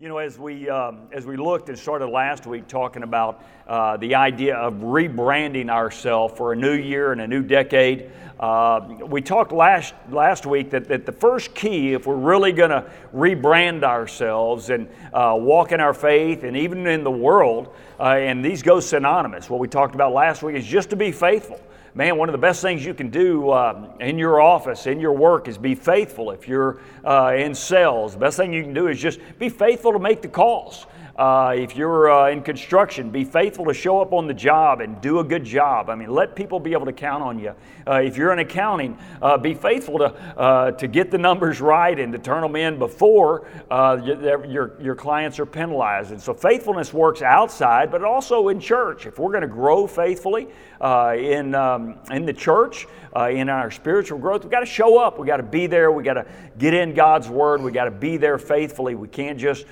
You know, as we, um, as we looked and started last week talking about uh, the idea of rebranding ourselves for a new year and a new decade, uh, we talked last, last week that, that the first key, if we're really going to rebrand ourselves and uh, walk in our faith and even in the world, uh, and these go synonymous, what we talked about last week is just to be faithful man, one of the best things you can do uh, in your office, in your work, is be faithful. If you're uh, in sales, the best thing you can do is just be faithful to make the calls. Uh, if you're uh, in construction, be faithful to show up on the job and do a good job. I mean, let people be able to count on you. Uh, if you're in accounting, uh, be faithful to, uh, to get the numbers right and to turn them in before uh, your, your, your clients are penalized. And so faithfulness works outside, but also in church. If we're going to grow faithfully in, um, in the church, in our spiritual growth, we've got to show up. We've got to be there. We've got to get in God's Word. We've got to be there faithfully. We can't just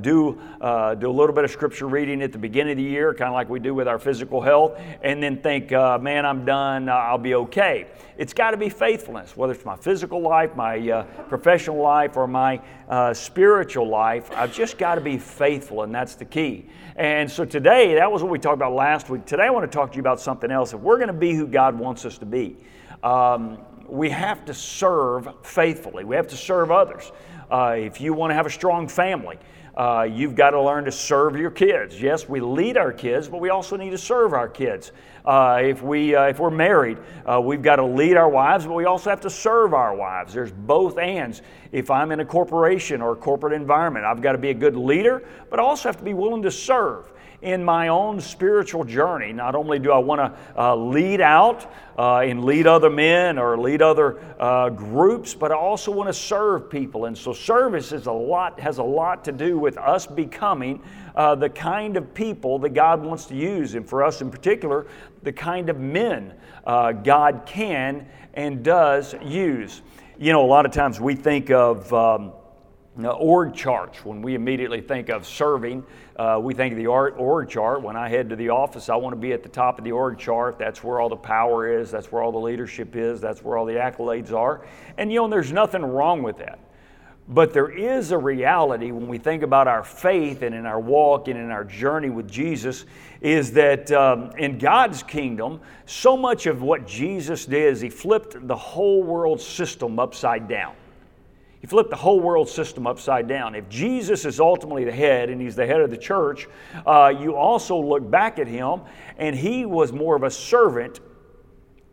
do, uh, do a little bit of scripture reading at the beginning of the year, kind of like we do with our physical health, and then think, uh, man, I'm done. I'll be okay. It's got to be faithfulness, whether it's my physical life, my uh, professional life, or my uh, spiritual life. I've just got to be faithful, and that's the key. And so today, that was what we talked about last week. Today, I want to talk to you about something else. If we're going to be who God wants us to be, um, we have to serve faithfully. We have to serve others. Uh, if you want to have a strong family, uh, you've got to learn to serve your kids. Yes, we lead our kids, but we also need to serve our kids. Uh, if, we, uh, if we're married, uh, we've got to lead our wives, but we also have to serve our wives. There's both ands. If I'm in a corporation or a corporate environment, I've got to be a good leader, but I also have to be willing to serve in my own spiritual journey. Not only do I want to uh, lead out uh, and lead other men or lead other uh, groups, but I also want to serve people. And so service is a lot, has a lot to do with us becoming uh, the kind of people that God wants to use. And for us in particular, the kind of men uh, God can and does use. You know, a lot of times we think of um, org charts when we immediately think of serving uh, we think of the org chart. When I head to the office, I want to be at the top of the org chart. That's where all the power is. That's where all the leadership is. That's where all the accolades are. And you know, there's nothing wrong with that. But there is a reality when we think about our faith and in our walk and in our journey with Jesus is that um, in God's kingdom, so much of what Jesus did is he flipped the whole world system upside down. He flipped the whole world system upside down. If Jesus is ultimately the head and he's the head of the church, uh, you also look back at him and he was more of a servant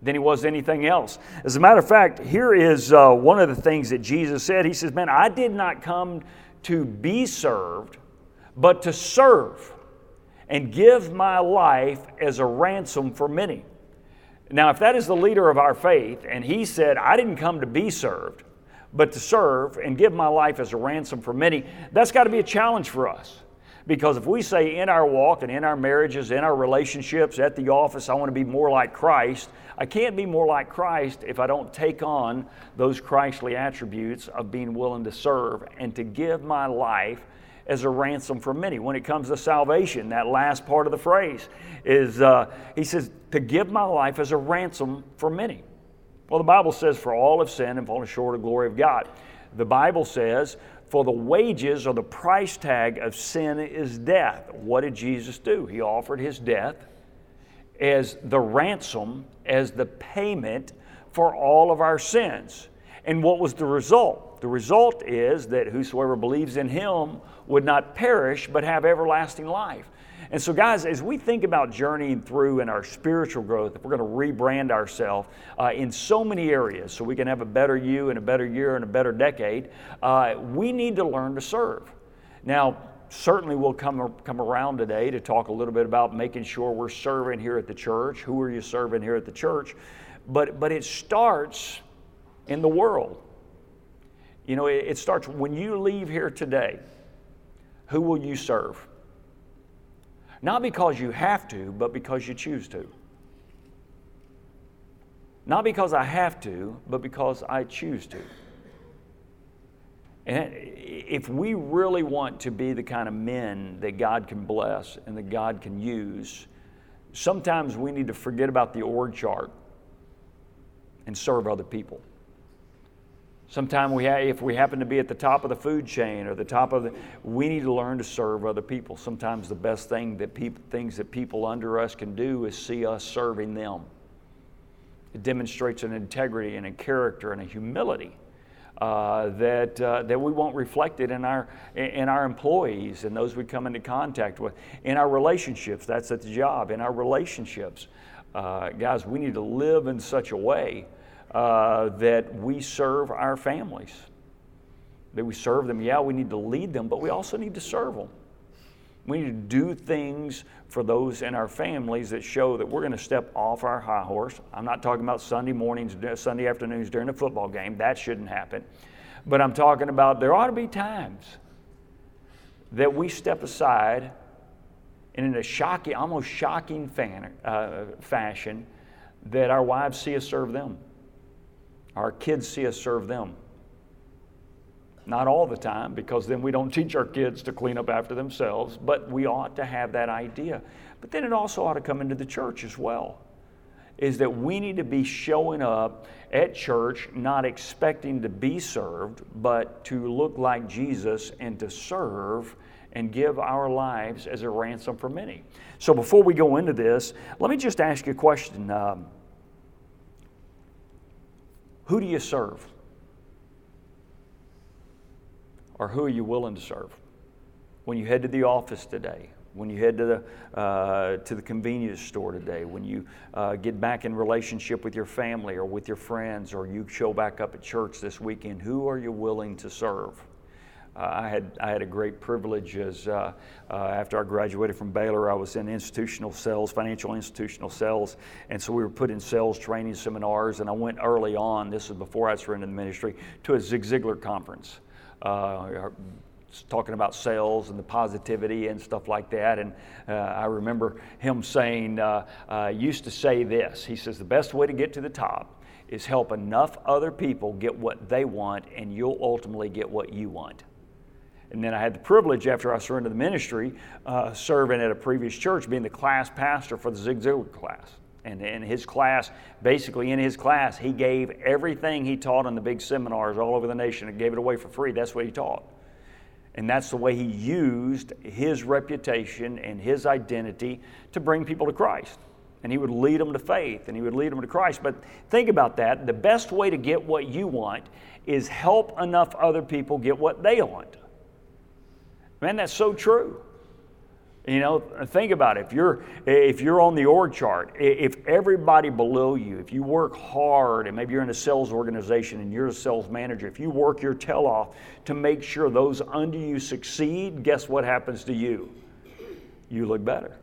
than he was anything else. As a matter of fact, here is uh, one of the things that Jesus said. He says, Man, I did not come to be served, but to serve and give my life as a ransom for many. Now, if that is the leader of our faith, and he said, I didn't come to be served, but to serve and give my life as a ransom for many, that's got to be a challenge for us. Because if we say in our walk and in our marriages, in our relationships, at the office, I want to be more like Christ, I can't be more like Christ if I don't take on those Christly attributes of being willing to serve and to give my life as a ransom for many. When it comes to salvation, that last part of the phrase is, uh, he says, to give my life as a ransom for many. Well, the Bible says, For all have sinned and fallen short of the glory of God. The Bible says, For the wages or the price tag of sin is death. What did Jesus do? He offered his death as the ransom, as the payment for all of our sins. And what was the result? The result is that whosoever believes in him would not perish but have everlasting life. And so, guys, as we think about journeying through in our spiritual growth, if we're going to rebrand ourselves uh, in so many areas so we can have a better you and a better year and a better decade, uh, we need to learn to serve. Now, certainly we'll come, come around today to talk a little bit about making sure we're serving here at the church. Who are you serving here at the church? But, but it starts in the world. You know, it, it starts when you leave here today. Who will you serve? Not because you have to, but because you choose to. Not because I have to, but because I choose to. And if we really want to be the kind of men that God can bless and that God can use, sometimes we need to forget about the org chart and serve other people. Sometimes we if we happen to be at the top of the food chain or the top of the, we need to learn to serve other people. Sometimes the best thing that people, things that people under us can do is see us serving them. It demonstrates an integrity and a character and a humility uh, that, uh, that we won't reflect it in our, in our employees and those we come into contact with. In our relationships, that's at the job, in our relationships. Uh, guys, we need to live in such a way uh, that we serve our families. That we serve them. Yeah, we need to lead them, but we also need to serve them. We need to do things for those in our families that show that we're going to step off our high horse. I'm not talking about Sunday mornings, Sunday afternoons during a football game. That shouldn't happen. But I'm talking about there ought to be times that we step aside and in a shocking, almost shocking fan, uh, fashion, that our wives see us serve them. Our kids see us serve them. Not all the time, because then we don't teach our kids to clean up after themselves, but we ought to have that idea. But then it also ought to come into the church as well. Is that we need to be showing up at church not expecting to be served, but to look like Jesus and to serve and give our lives as a ransom for many. So before we go into this, let me just ask you a question. Um, who do you serve? or who are you willing to serve? When you head to the office today, when you head to the, uh, to the convenience store today, when you uh, get back in relationship with your family or with your friends, or you show back up at church this weekend, who are you willing to serve? Uh, I, had, I had a great privilege as uh, uh, after I graduated from Baylor, I was in institutional sales, financial institutional sales, and so we were put in sales training seminars. And I went early on, this is before I surrendered the ministry, to a Zig Ziglar conference uh, talking about sales and the positivity and stuff like that. And uh, I remember him saying, uh, uh, used to say this. He says, the best way to get to the top is help enough other people get what they want, and you'll ultimately get what you want. And then I had the privilege, after I surrendered the ministry, uh, serving at a previous church, being the class pastor for the Zig Ziglar class. And in his class, basically in his class, he gave everything he taught in the big seminars all over the nation and gave it away for free. That's what he taught. And that's the way he used his reputation and his identity to bring people to Christ. And he would lead them to faith and he would lead them to Christ. But think about that. The best way to get what you want is help enough other people get what they want. Man, that's so true. You know, think about it. If you're if you're on the org chart, if everybody below you, if you work hard and maybe you're in a sales organization and you're a sales manager, if you work your tail off to make sure those under you succeed, guess what happens to you? You look better.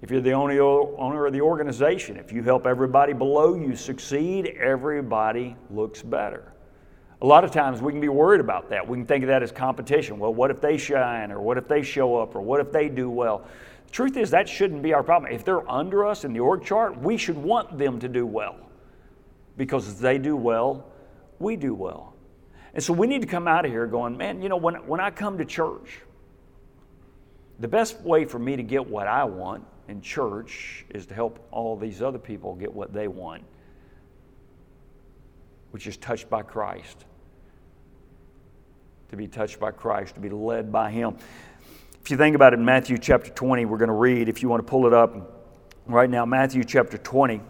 If you're the only owner of the organization, if you help everybody below you succeed, everybody looks better. A lot of times we can be worried about that. We can think of that as competition. Well, what if they shine, or what if they show up, or what if they do well? The truth is, that shouldn't be our problem. If they're under us in the org chart, we should want them to do well. Because if they do well, we do well. And so we need to come out of here going, man, you know, when, when I come to church, the best way for me to get what I want in church is to help all these other people get what they want, which is touched by Christ to be touched by Christ, to be led by Him. If you think about it in Matthew chapter 20, we're going to read, if you want to pull it up right now, Matthew chapter 20,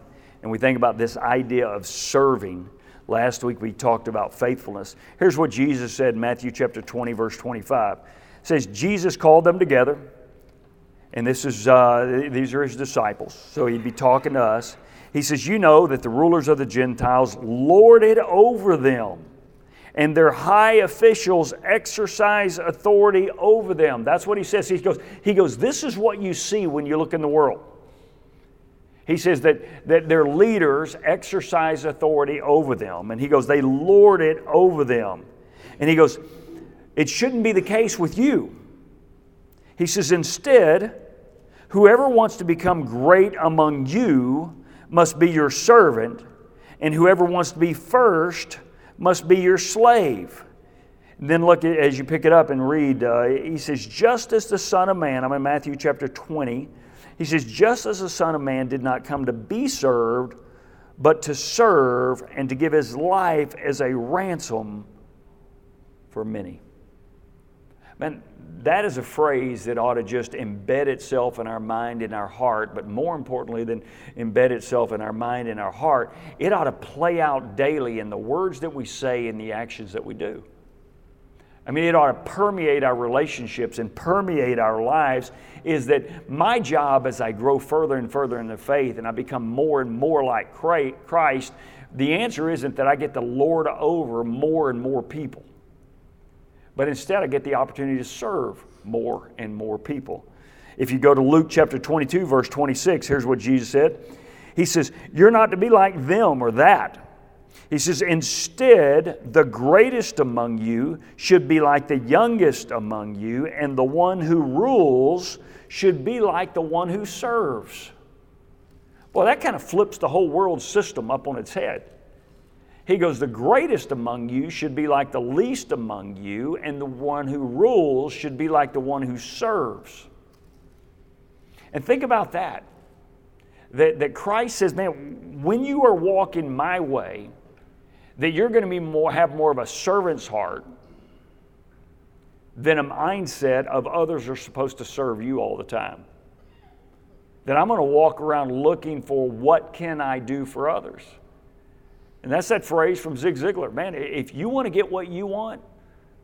and we think about this idea of serving. Last week we talked about faithfulness. Here's what Jesus said in Matthew chapter 20, verse 25. It says, Jesus called them together, and this is, uh, these are his disciples, so he'd be talking to us. He says, You know that the rulers of the Gentiles lord it over them and their high officials exercise authority over them. That's what he says. He goes, he goes, This is what you see when you look in the world. He says that, that their leaders exercise authority over them. And he goes, They lord it over them. And he goes, It shouldn't be the case with you. He says, Instead, whoever wants to become great among you must be your servant, and whoever wants to be first must be your slave. Then look at, as you pick it up and read, uh, he says, just as the Son of Man, I'm in Matthew chapter 20, he says, just as the Son of Man did not come to be served, but to serve and to give his life as a ransom for many. Man, that is a phrase that ought to just embed itself in our mind and our heart, but more importantly than embed itself in our mind and our heart, it ought to play out daily in the words that we say and the actions that we do. I mean, it ought to permeate our relationships and permeate our lives. Is that my job as I grow further and further in the faith and I become more and more like Christ? The answer isn't that I get to lord over more and more people, but instead I get the opportunity to serve more and more people. If you go to Luke chapter 22, verse 26, here's what Jesus said He says, You're not to be like them or that. He says, Instead, the greatest among you should be like the youngest among you, and the one who rules should be like the one who serves. Well, that kind of flips the whole world system up on its head. He goes, The greatest among you should be like the least among you, and the one who rules should be like the one who serves. And think about that. That, that Christ says, Man, when you are walking my way, that you're going to be more, have more of a servant's heart than a mindset of others are supposed to serve you all the time. That I'm going to walk around looking for what can I do for others. And that's that phrase from Zig Ziglar. Man, if you want to get what you want,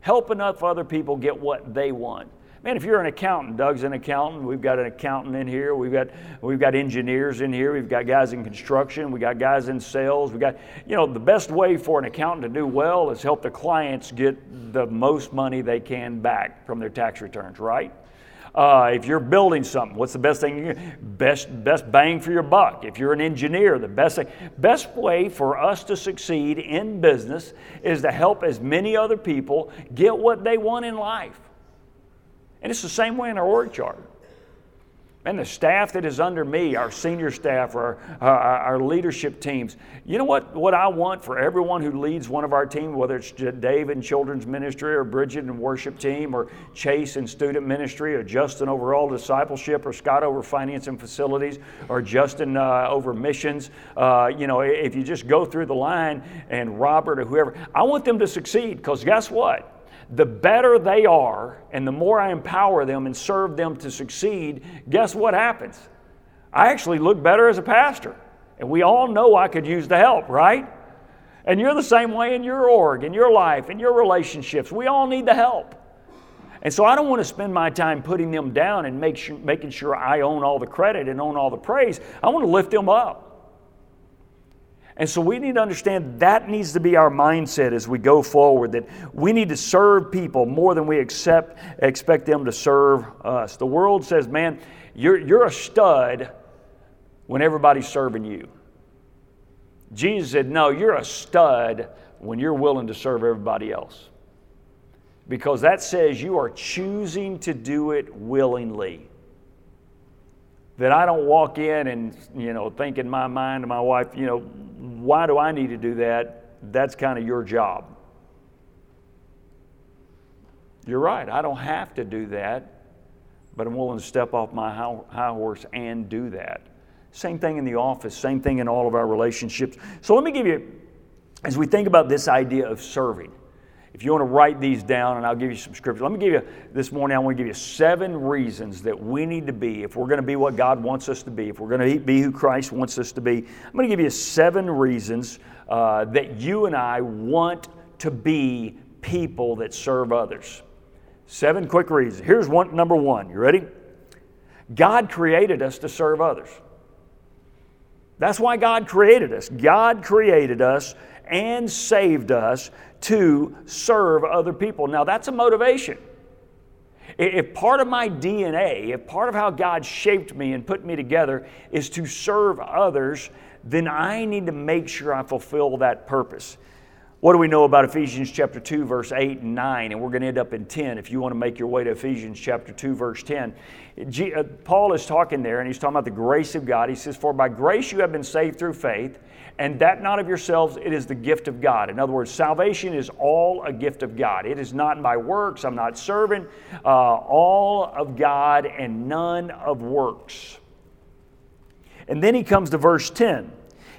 help enough other people get what they want. Man, if you're an accountant, Doug's an accountant. We've got an accountant in here. We've got we've got engineers in here. We've got guys in construction. We got guys in sales. We got you know the best way for an accountant to do well is help the clients get the most money they can back from their tax returns, right? Uh, if you're building something, what's the best thing? Best best bang for your buck. If you're an engineer, the best thing, best way for us to succeed in business is to help as many other people get what they want in life. And it's the same way in our org chart. And the staff that is under me, our senior staff, our, our, our, leadership teams, you know what, what I want for everyone who leads one of our teams, whether it's Dave in children's ministry or Bridget in worship team or Chase in student ministry or Justin over all discipleship or Scott over finance and facilities or Justin uh, over missions. Uh, you know, if you just go through the line and Robert or whoever, I want them to succeed because guess what? The better they are and the more I empower them and serve them to succeed, guess what happens? I actually look better as a pastor. And we all know I could use the help, right? And you're the same way in your org, in your life, in your relationships. We all need the help. And so I don't want to spend my time putting them down and make sure, making sure I own all the credit and own all the praise. I want to lift them up. And so we need to understand that needs to be our mindset as we go forward that we need to serve people more than we accept, expect them to serve us. The world says, man, you're, you're a stud when everybody's serving you. Jesus said, no, you're a stud when you're willing to serve everybody else. Because that says you are choosing to do it willingly that I don't walk in and, you know, think in my mind to my wife, you know, why do I need to do that? That's kind of your job. You're right, I don't have to do that, but I'm willing to step off my high horse and do that. Same thing in the office, same thing in all of our relationships. So let me give you, as we think about this idea of serving, if you want to write these down, and I'll give you some scripture. Let me give you this morning, I want to give you seven reasons that we need to be, if we're going to be what God wants us to be, if we're going to be who Christ wants us to be. I'm going to give you seven reasons uh, that you and I want to be people that serve others. Seven quick reasons. Here's one, number one. You ready? God created us to serve others. That's why God created us. God created us and saved us to serve other people. Now, that's a motivation. If part of my DNA, if part of how God shaped me and put me together is to serve others, then I need to make sure I fulfill that purpose. What do we know about Ephesians chapter 2, verse 8 and 9? And we're going to end up in 10 if you want to make your way to Ephesians chapter 2, verse 10. G, uh, Paul is talking there and he's talking about the grace of God. He says, For by grace you have been saved through faith, and that not of yourselves, it is the gift of God. In other words, salvation is all a gift of God. It is not by works, I'm not serving, uh, all of God and none of works. And then he comes to verse 10.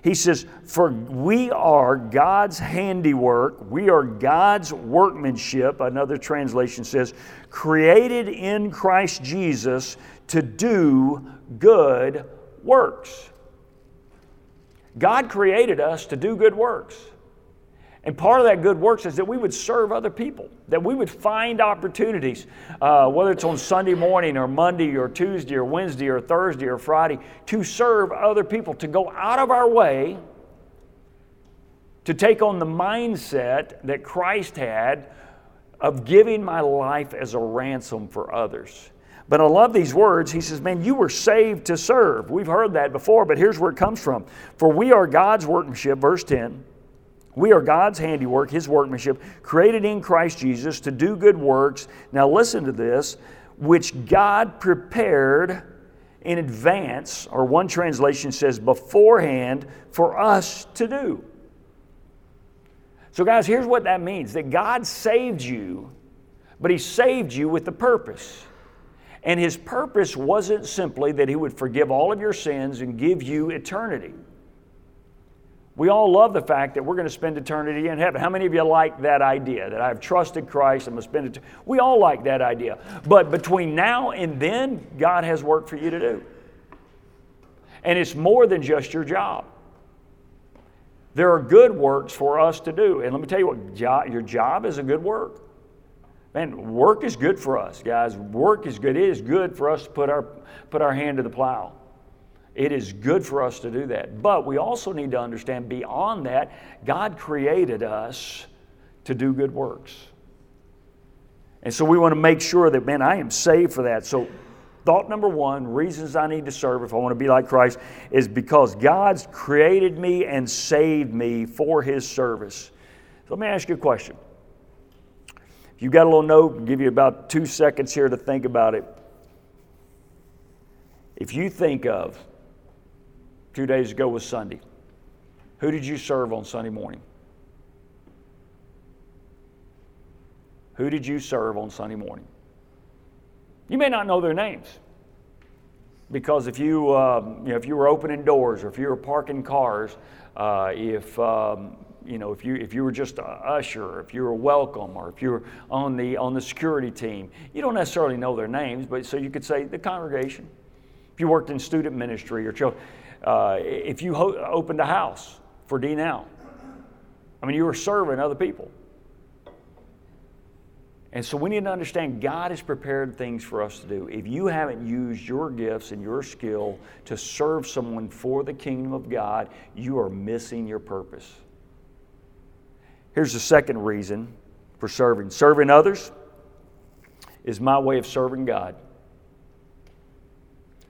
He says, For we are God's handiwork, we are God's workmanship, another translation says, created in Christ Jesus to do good works. God created us to do good works. And part of that good works is that we would serve other people, that we would find opportunities, uh, whether it's on Sunday morning or Monday or Tuesday or Wednesday or Thursday or Friday, to serve other people, to go out of our way to take on the mindset that Christ had of giving my life as a ransom for others. But I love these words. He says, Man, you were saved to serve. We've heard that before, but here's where it comes from. For we are God's workmanship, verse 10. We are God's handiwork, His workmanship, created in Christ Jesus to do good works. Now, listen to this, which God prepared in advance, or one translation says beforehand, for us to do. So, guys, here's what that means that God saved you, but He saved you with a purpose. And His purpose wasn't simply that He would forgive all of your sins and give you eternity. We all love the fact that we're going to spend eternity in heaven. How many of you like that idea that I've trusted Christ, I'm going to spend it? We all like that idea. But between now and then, God has work for you to do. And it's more than just your job. There are good works for us to do. And let me tell you what, your job is a good work. Man, work is good for us, guys. Work is good. It is good for us to put our, put our hand to the plow. It is good for us to do that. But we also need to understand beyond that, God created us to do good works. And so we want to make sure that, man, I am saved for that. So, thought number one reasons I need to serve if I want to be like Christ is because God's created me and saved me for His service. So let me ask you a question. If you've got a little note, I'll give you about two seconds here to think about it. If you think of Two days ago was Sunday. Who did you serve on Sunday morning? Who did you serve on Sunday morning? You may not know their names because if you, um, you know, if you were opening doors or if you were parking cars, uh, if um, you know, if you if you were just a usher, if you were welcome, or if you were on the on the security team, you don't necessarily know their names, but so you could say the congregation. If you worked in student ministry or children, uh, if you ho- opened a house for D now, I mean, you were serving other people. And so we need to understand God has prepared things for us to do. If you haven't used your gifts and your skill to serve someone for the kingdom of God, you are missing your purpose. Here's the second reason for serving serving others is my way of serving God.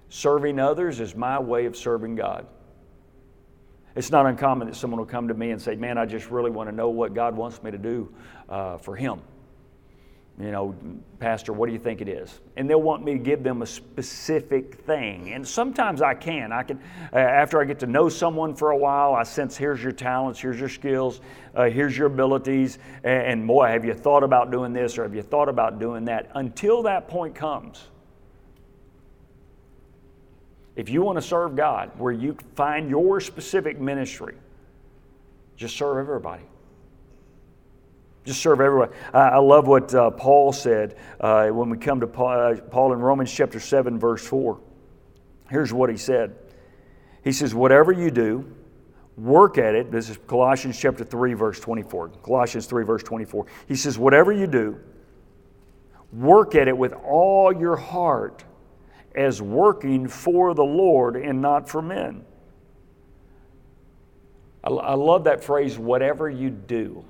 Serving others is my way of serving God. It's not uncommon that someone will come to me and say, Man, I just really want to know what God wants me to do uh, for Him. You know, Pastor, what do you think it is? And they'll want me to give them a specific thing. And sometimes I can. I can, uh, after I get to know someone for a while, I sense here's your talents, here's your skills, uh, here's your abilities, and, and boy, have you thought about doing this or have you thought about doing that? Until that point comes if you want to serve God, where you find your specific ministry, just serve everybody. Just serve everyone. I love what uh, Paul said uh, when we come to Paul, uh, Paul in Romans chapter 7, verse 4. Here's what he said He says, Whatever you do, work at it. This is Colossians chapter 3, verse 24. Colossians 3, verse 24. He says, Whatever you do, work at it with all your heart as working for the Lord and not for men. I, I love that phrase, whatever you do.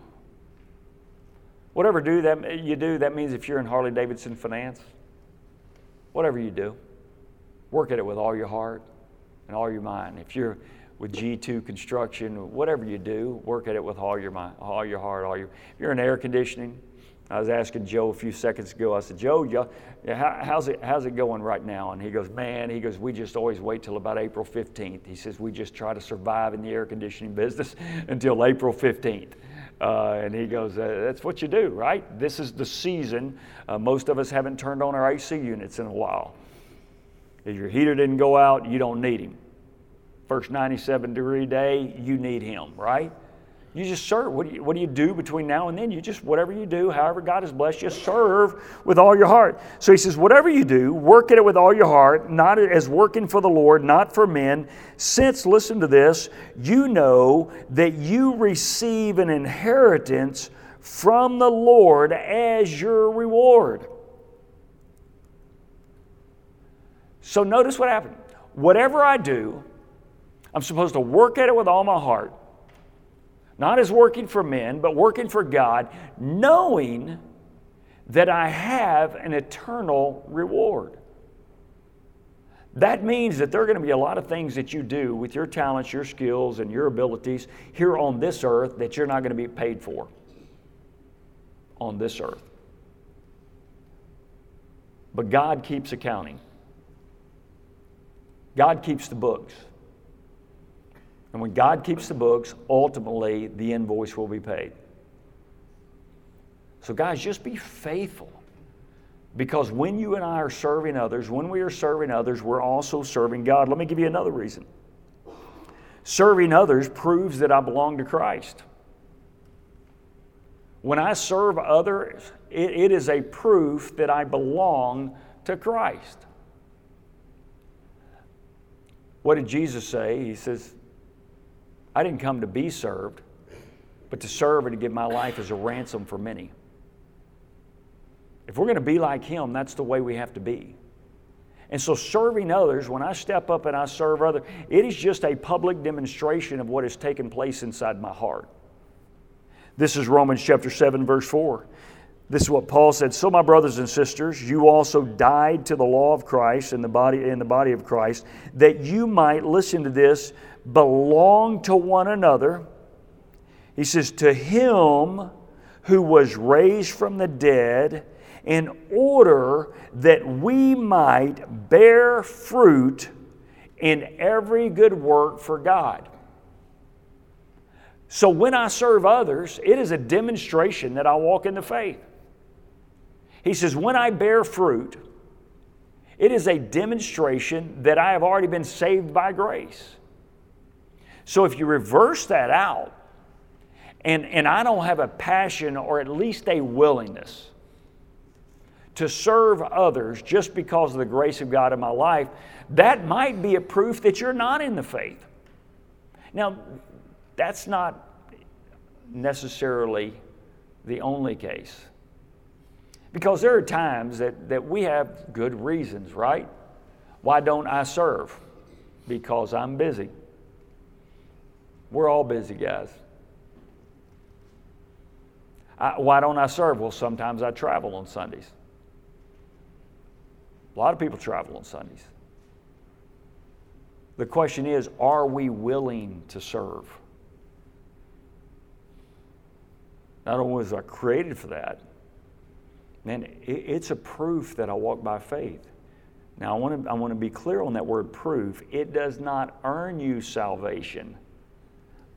Whatever do that you do, that means if you're in Harley Davidson finance, whatever you do, work at it with all your heart and all your mind. If you're with G2 construction, whatever you do, work at it with all your mind, all your heart, all your. If you're in air conditioning, I was asking Joe a few seconds ago. I said, Joe, how's it, how's it going right now? And he goes, man, he goes, we just always wait till about April 15th. He says, we just try to survive in the air conditioning business until April 15th. Uh, and he goes, uh, that's what you do, right? This is the season. Uh, most of us haven't turned on our AC units in a while. If your heater didn't go out, you don't need him. first 97 degree day, you need Him, right? You just serve. What do you, what do you do between now and then? You just, whatever you do, however God has blessed you, serve with all your heart. So he says, whatever you do, work at it with all your heart, not as working for the Lord, not for men, since, listen to this, you know that you receive an inheritance from the Lord as your reward. So notice what happened. Whatever I do, I'm supposed to work at it with all my heart not as working for men, but working for God, knowing that I have an eternal reward. That means that there are going to be a lot of things that you do with your talents, your skills, and your abilities here on this earth that you're not going to be paid for on this earth. But God keeps accounting, God keeps the books. And when God keeps the books, ultimately the invoice will be paid. So, guys, just be faithful. Because when you and I are serving others, when we are serving others, we're also serving God. Let me give you another reason. Serving others proves that I belong to Christ. When I serve others, it, it is a proof that I belong to Christ. What did Jesus say? He says, I didn't come to be served, but to serve and to give my life as a ransom for many. If we're going to be like Him, that's the way we have to be. And so, serving others, when I step up and I serve others, it is just a public demonstration of what has taken place inside my heart. This is Romans chapter 7, verse 4. This is what Paul said. So, my brothers and sisters, you also died to the law of Christ in the body in the body of Christ, that you might listen to this, belong to one another. He says, To him who was raised from the dead, in order that we might bear fruit in every good work for God. So when I serve others, it is a demonstration that I walk in the faith. He says, When I bear fruit, it is a demonstration that I have already been saved by grace. So if you reverse that out, and, and I don't have a passion or at least a willingness to serve others just because of the grace of God in my life, that might be a proof that you're not in the faith. Now, that's not necessarily the only case. Because there are times that, that we have good reasons, right? Why don't I serve? Because I'm busy. We're all busy, guys. I, why don't I serve? Well, sometimes I travel on Sundays. A lot of people travel on Sundays. The question is are we willing to serve? Not only was I created for that, man, it, it's a proof that I walk by faith. Now, I want, to, I want to be clear on that word proof. It does not earn you salvation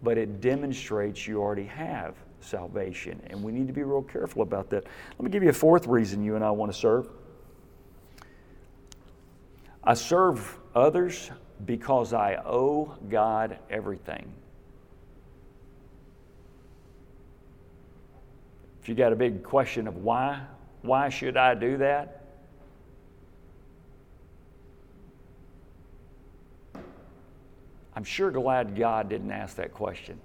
but it demonstrates you already have salvation. And we need to be real careful about that. Let me give you a fourth reason you and I want to serve. I serve others because I owe God everything. If you got a big question of why, why should I do that? I'm sure glad God didn't ask that question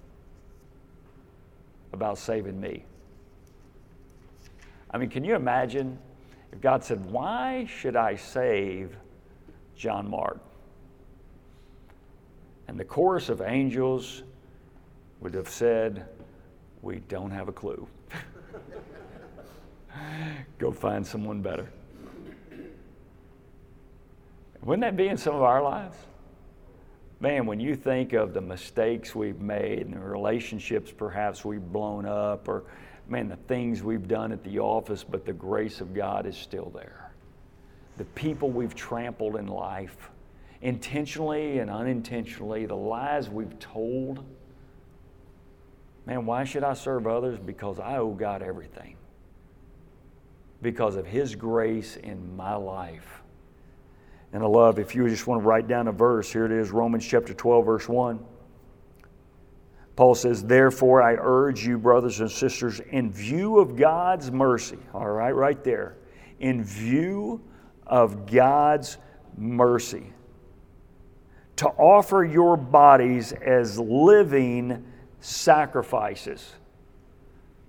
about saving me. I mean, can you imagine if God said, Why should I save John Mark? And the chorus of angels would have said, We don't have a clue. Go find someone better. Wouldn't that be in some of our lives? Man, when you think of the mistakes we've made and the relationships perhaps we've blown up, or man, the things we've done at the office, but the grace of God is still there. The people we've trampled in life, intentionally and unintentionally, the lies we've told. Man, why should I serve others? Because I owe God everything. Because of His grace in my life. And I love, if you just want to write down a verse, here it is Romans chapter 12, verse 1. Paul says, Therefore, I urge you, brothers and sisters, in view of God's mercy, all right, right there, in view of God's mercy, to offer your bodies as living sacrifices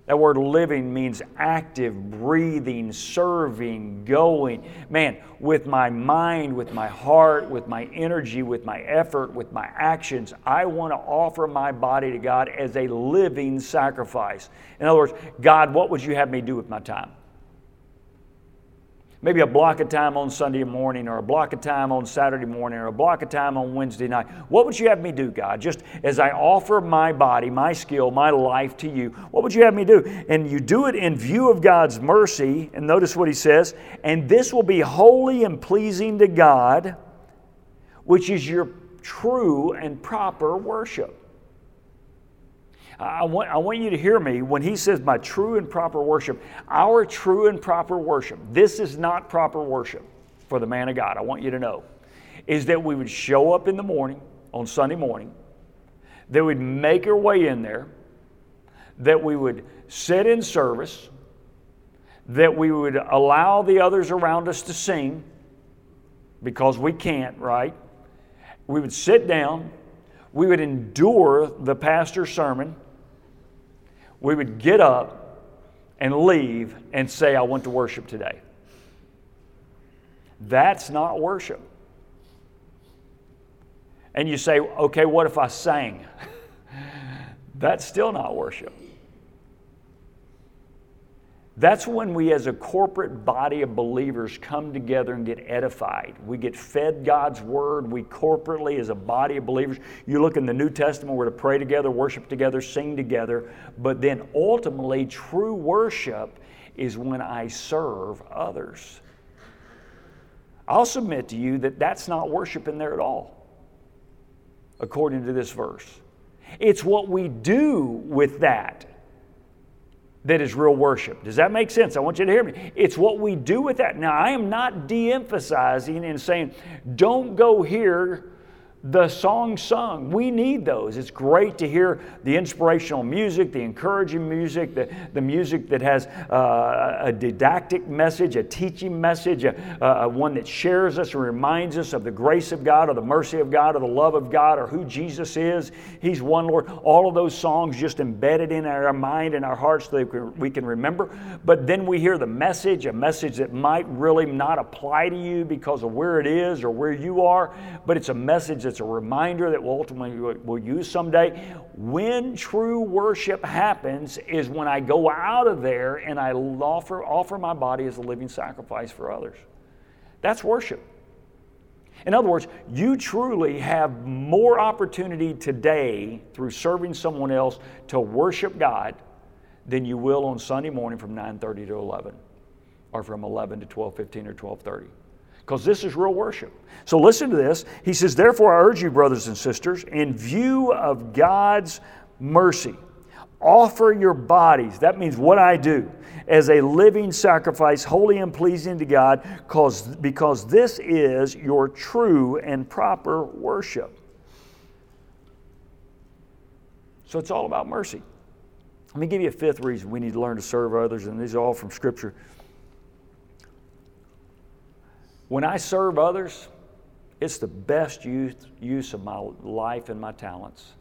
that word living means active, breathing, serving, going. Man, with my mind, with my heart, with my energy, with my effort, with my actions, I want to offer my body to God as a living sacrifice. In other words, God, what would you have me do with my time? Maybe a block of time on Sunday morning or a block of time on Saturday morning or a block of time on Wednesday night. What would you have me do, God? Just as I offer my body, my skill, my life to you, what would you have me do? And you do it in view of God's mercy. And notice what he says, and this will be holy and pleasing to God, which is your true and proper worship. I want, I want you to hear me when he says my true and proper worship. Our true and proper worship, this is not proper worship for the man of God. I want you to know, is that we would show up in the morning, on Sunday morning, that we'd make our way in there, that we would sit in service, that we would allow the others around us to sing because we can't, right? We would sit down, we would endure the pastor's sermon we would get up and leave and say, I want to worship today. That's not worship. And you say, okay, what if I sang? That's still not worship. That's when we, as a corporate body of believers, come together and get edified. We get fed God's word. We corporately, as a body of believers, you look in the New Testament, we're to pray together, worship together, sing together. But then ultimately, true worship is when I serve others. I'll submit to you that that's not worship in there at all, according to this verse. It's what we do with that that is real worship. Does that make sense? I want you to hear me. It's what we do with that. Now, I am not de emphasizing and saying, don't go here the songs sung. We need those. It's great to hear the inspirational music, the encouraging music, the, the music that has uh, a didactic message, a teaching message, a, a, one that shares us and reminds us of the grace of God or the mercy of God or the love of God or who Jesus is. He's one Lord. All of those songs just embedded in our mind and our hearts that we can remember. But then we hear the message, a message that might really not apply to you because of where it is or where you are, but it's a message that's a reminder that we'll ultimately will use someday. When true worship happens is when I go out of there and I offer, offer my body as a living sacrifice for others. That's worship. In other words, you truly have more opportunity today through serving someone else to worship God than you will on Sunday morning from 9:30 to 11 or from 11 to 12:15 or 12:30 because this is real worship. So listen to this. He says, Therefore, I urge you, brothers and sisters, in view of God's mercy, offer your bodies. That means what I do as a living sacrifice, holy and pleasing to God, because, because this is your true and proper worship. So it's all about mercy. Let me give you a fifth reason we need to learn to serve others, and these are all from Scripture. When I serve others, it's the best use, use of my life and my talents.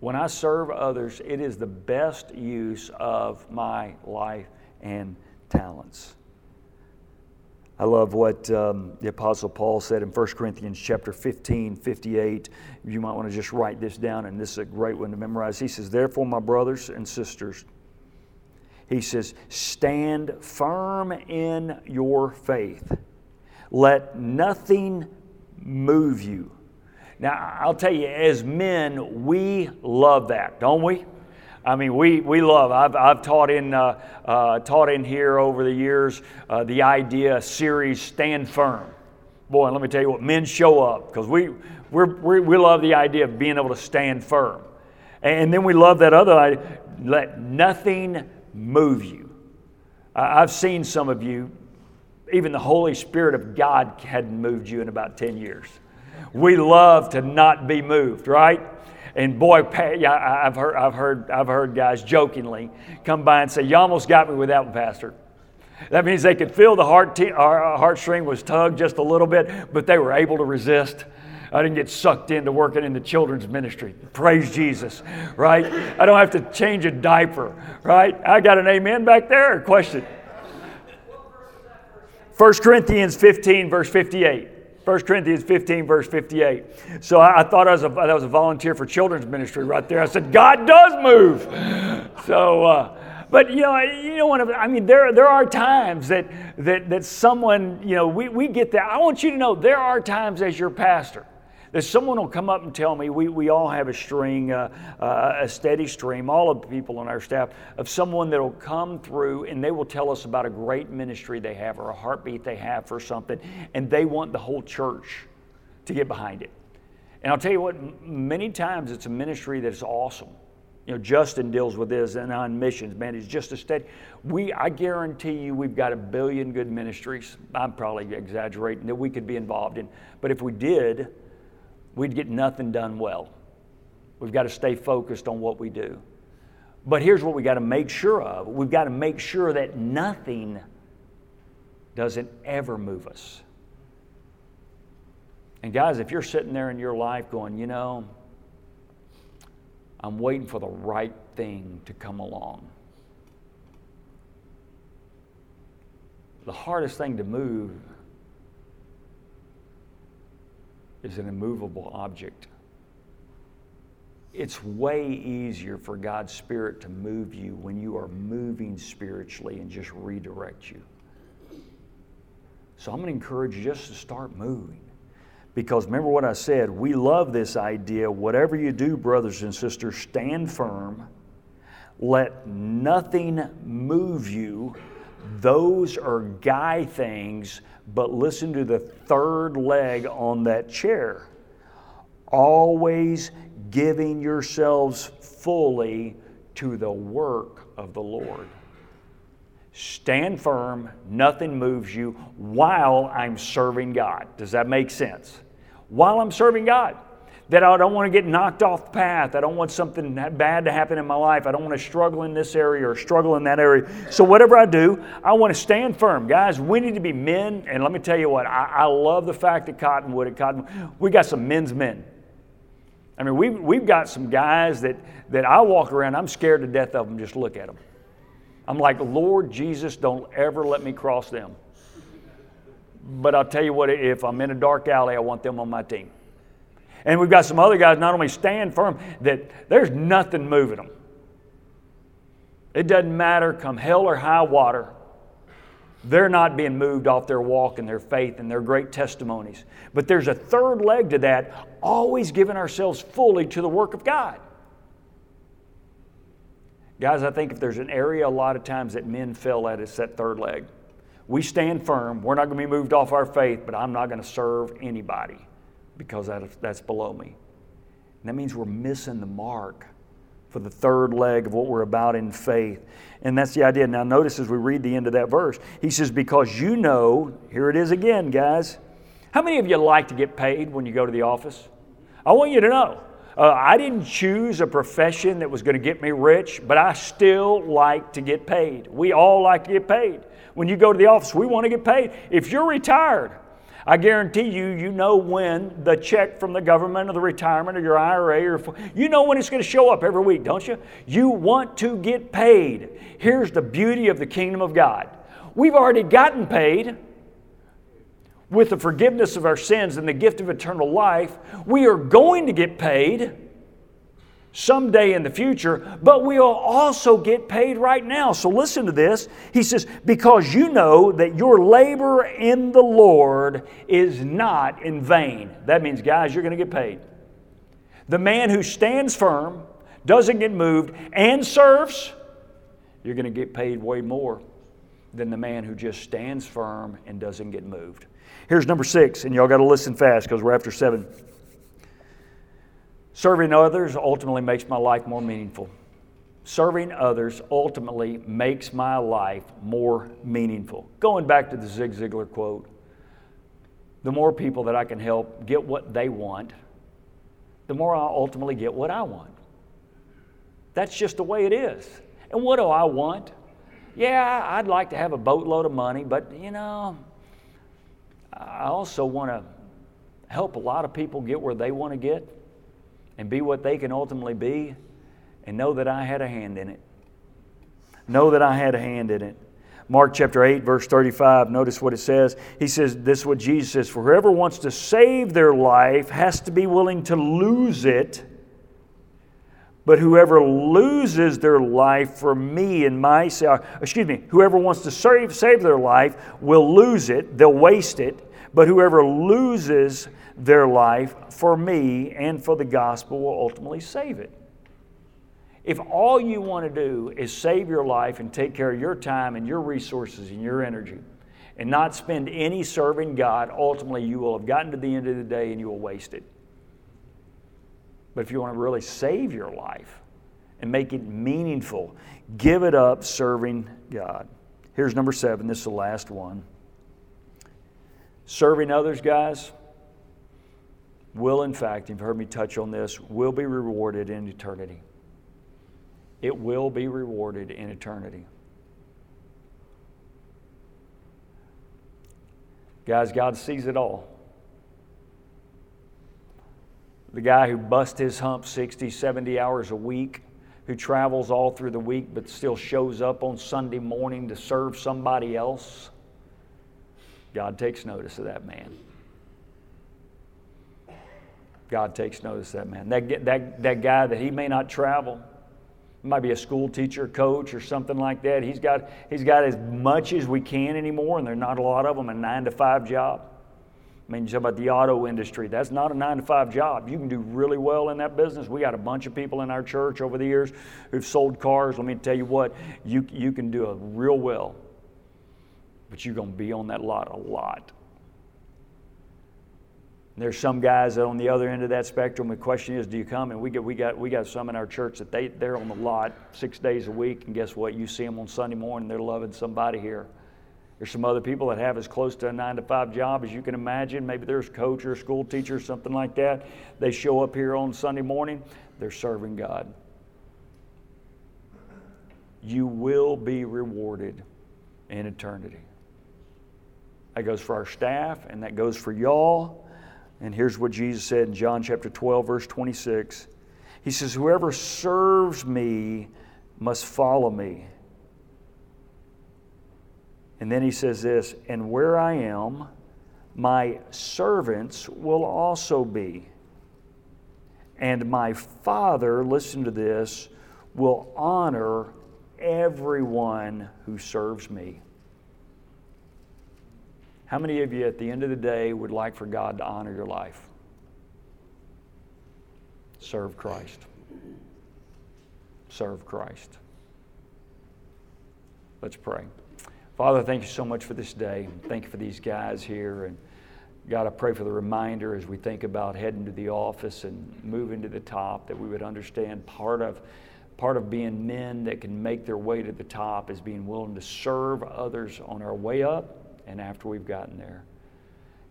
When I serve others, it is the best use of my life and talents. I love what um, the Apostle Paul said in 1 Corinthians chapter 15, 58. You might want to just write this down, and this is a great one to memorize. He says, Therefore, my brothers and sisters, he says, stand firm in your faith let nothing move you. Now, I'll tell you, as men, we love that, don't we? I mean, we, we love. I've, I've taught in uh, uh, taught in here over the years uh, the idea series "Stand Firm." Boy, let me tell you what men show up because we we we love the idea of being able to stand firm, and then we love that other idea: let nothing move you. I've seen some of you even the Holy Spirit of God hadn't moved you in about 10 years. We love to not be moved, right? And boy, I've heard, I've heard, I've heard guys jokingly come by and say, "You almost got me with that one, Pastor." That means they could feel the heart t- heartstring was tugged just a little bit, but they were able to resist. I didn't get sucked into working in the children's ministry. Praise Jesus, right? I don't have to change a diaper, right? I got an amen back there. Question. 1 Corinthians 15, verse 58. 1 Corinthians 15, verse 58. So I, I thought I was, a, I was a volunteer for children's ministry right there. I said, God does move. So, uh, but you know, you know, I mean, there, there are times that, that, that someone, you know, we, we get that. I want you to know there are times as your pastor that someone will come up and tell me we, we all have a string, uh, uh, a steady stream, all of the people on our staff, of someone that will come through and they will tell us about a great ministry they have or a heartbeat they have for something, and they want the whole church to get behind it. And I'll tell you what, many times it's a ministry that is awesome. You know, Justin deals with this and on missions, man. It's just a steady. We, I guarantee you, we've got a billion good ministries. I'm probably exaggerating that we could be involved in, but if we did, we'd get nothing done well. We've got to stay focused on what we do. But here's what we got to make sure of we've got to make sure that nothing doesn't ever move us. And guys, if you're sitting there in your life going, you know, I'm waiting for the right thing to come along. The hardest thing to move is an immovable object. It's way easier for God's Spirit to move you when you are moving spiritually and just redirect you. So I'm going to encourage you just to start moving. Because remember what I said, we love this idea. Whatever you do, brothers and sisters, stand firm. Let nothing move you. Those are guy things but listen to the third leg on that chair. Always giving yourselves fully to the work of the Lord. Stand firm, nothing moves you while I'm serving God. Does that make sense? While I'm serving God that I don't want to get knocked off the path. I don't want something bad to happen in my life. I don't want to struggle in this area or struggle in that area. So, whatever I do, I want to stand firm. Guys, we need to be men. And let me tell you what, I, I love the fact that Cottonwood at Cottonwood, we got some men's men. I mean, we've, we've got some guys that, that I walk around, I'm scared to death of them, just look at them. I'm like, Lord Jesus, don't ever let me cross them. But I'll tell you what, if I'm in a dark alley, I want them on my team. And we've got some other guys not only stand firm, that there's nothing moving them. It doesn't matter, come hell or high water, they're not being moved off their walk and their faith and their great testimonies. But there's a third leg to that, always giving ourselves fully to the work of God. Guys, I think if there's an area a lot of times that men fail at, it's that third leg. We stand firm. We're not going to be moved off our faith, but I'm not going to serve anybody because that, that's below me. And that means we're missing the mark for the third leg of what we're about in faith. And that's the idea. Now, notice as we read the end of that verse, he says, Because you know, here it is again, guys. How many of you like to get paid when you go to the office? I want you to know. Uh, I didn't choose a profession that was going to get me rich, but I still like to get paid. We all like to get paid. When you go to the office, we want to get paid. If you're retired, I guarantee you, you know when the check from the government or the retirement or your IRA or you know when it's going to show up every week, don't you? You want to get paid. Here's the beauty of the kingdom of God. We've already gotten paid with the forgiveness of our sins and the gift of eternal life. We are going to get paid someday in the future, but we'll also get paid right now. So listen to this. He says, Because you know that your labor in the Lord is not in vain. That means, guys, you're going to get paid. The man who stands firm, doesn't get moved, and serves, you're going to get paid way more than the man who just stands firm and doesn't get moved. Here's number six, and y'all got to listen fast because we're after seven. Serving others ultimately makes my life more meaningful. serving others ultimately makes my life more meaningful. Going back to the Zig Ziglar quote, the more people that I can help get what they want, the more I'll ultimately get what I want. That's just the way it is. And what do I want? Yeah, I'd like to have a boatload of money, but you know, I also want to help a lot of people get where they want to get and be what they can ultimately be and know that I had a hand in it. Know that I had a hand in it. Mark chapter 8, verse 35, notice what it says. He says, This is what Jesus says For whoever wants to save their life has to be willing to lose it. But whoever loses their life for me and my excuse me, whoever wants to save, save their life will lose it, they'll waste it. But whoever loses their life for me and for the gospel will ultimately save it. If all you want to do is save your life and take care of your time and your resources and your energy and not spend any serving God, ultimately you will have gotten to the end of the day and you will waste it. But if you want to really save your life and make it meaningful, give it up serving God. Here's number seven. This is the last one. Serving others, guys, will in fact, you've heard me touch on this, will be rewarded in eternity it will be rewarded in eternity. Guys, God sees it all. The guy who busts his hump 60, 70 hours a week, who travels all through the week but still shows up on Sunday morning to serve somebody else, God takes notice of that man. God takes notice of that man. That, that, that guy that he may not travel, might be a school teacher, coach, or something like that. He's got, he's got as much as we can anymore, and there are not a lot of them, a nine to five job. I mean, you talk about the auto industry. That's not a nine to five job. You can do really well in that business. We got a bunch of people in our church over the years who've sold cars. Let me tell you what, you, you can do a real well, but you're going to be on that lot a lot. There's some guys on the other end of that spectrum. The question is, do you come? And we get we got we got some in our church that they they're on the lot six days a week, and guess what? You see them on Sunday morning. They're loving somebody here. There's some other people that have as close to a nine to five job as you can imagine. Maybe there's a coach or a school teacher or something like that. They show up here on Sunday morning. They're serving God. You will be rewarded in eternity. That goes for our staff, and that goes for y'all. And here's what Jesus said in John chapter 12, verse 26. He says, Whoever serves me must follow me. And then he says this, and where I am, my servants will also be. And my Father, listen to this, will honor everyone who serves me. How many of you at the end of the day would like for God to honor your life? Serve Christ. Serve Christ. Let's pray. Father, thank you so much for this day. Thank you for these guys here. And God, I pray for the reminder as we think about heading to the office and moving to the top that we would understand part of part of being men that can make their way to the top is being willing to serve others on our way up and after we've gotten there.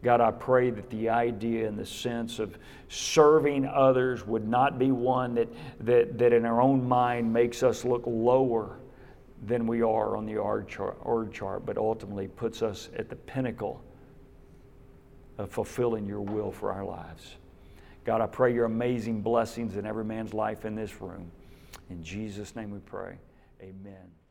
God, I pray that the idea and the sense of serving others would not be one that, that, that in our own mind makes us look lower than we are on the org chart, chart, but ultimately puts us at the pinnacle of fulfilling your will for our lives. God, I pray your amazing blessings in every man's life in this room. In Jesus' name we pray. Amen.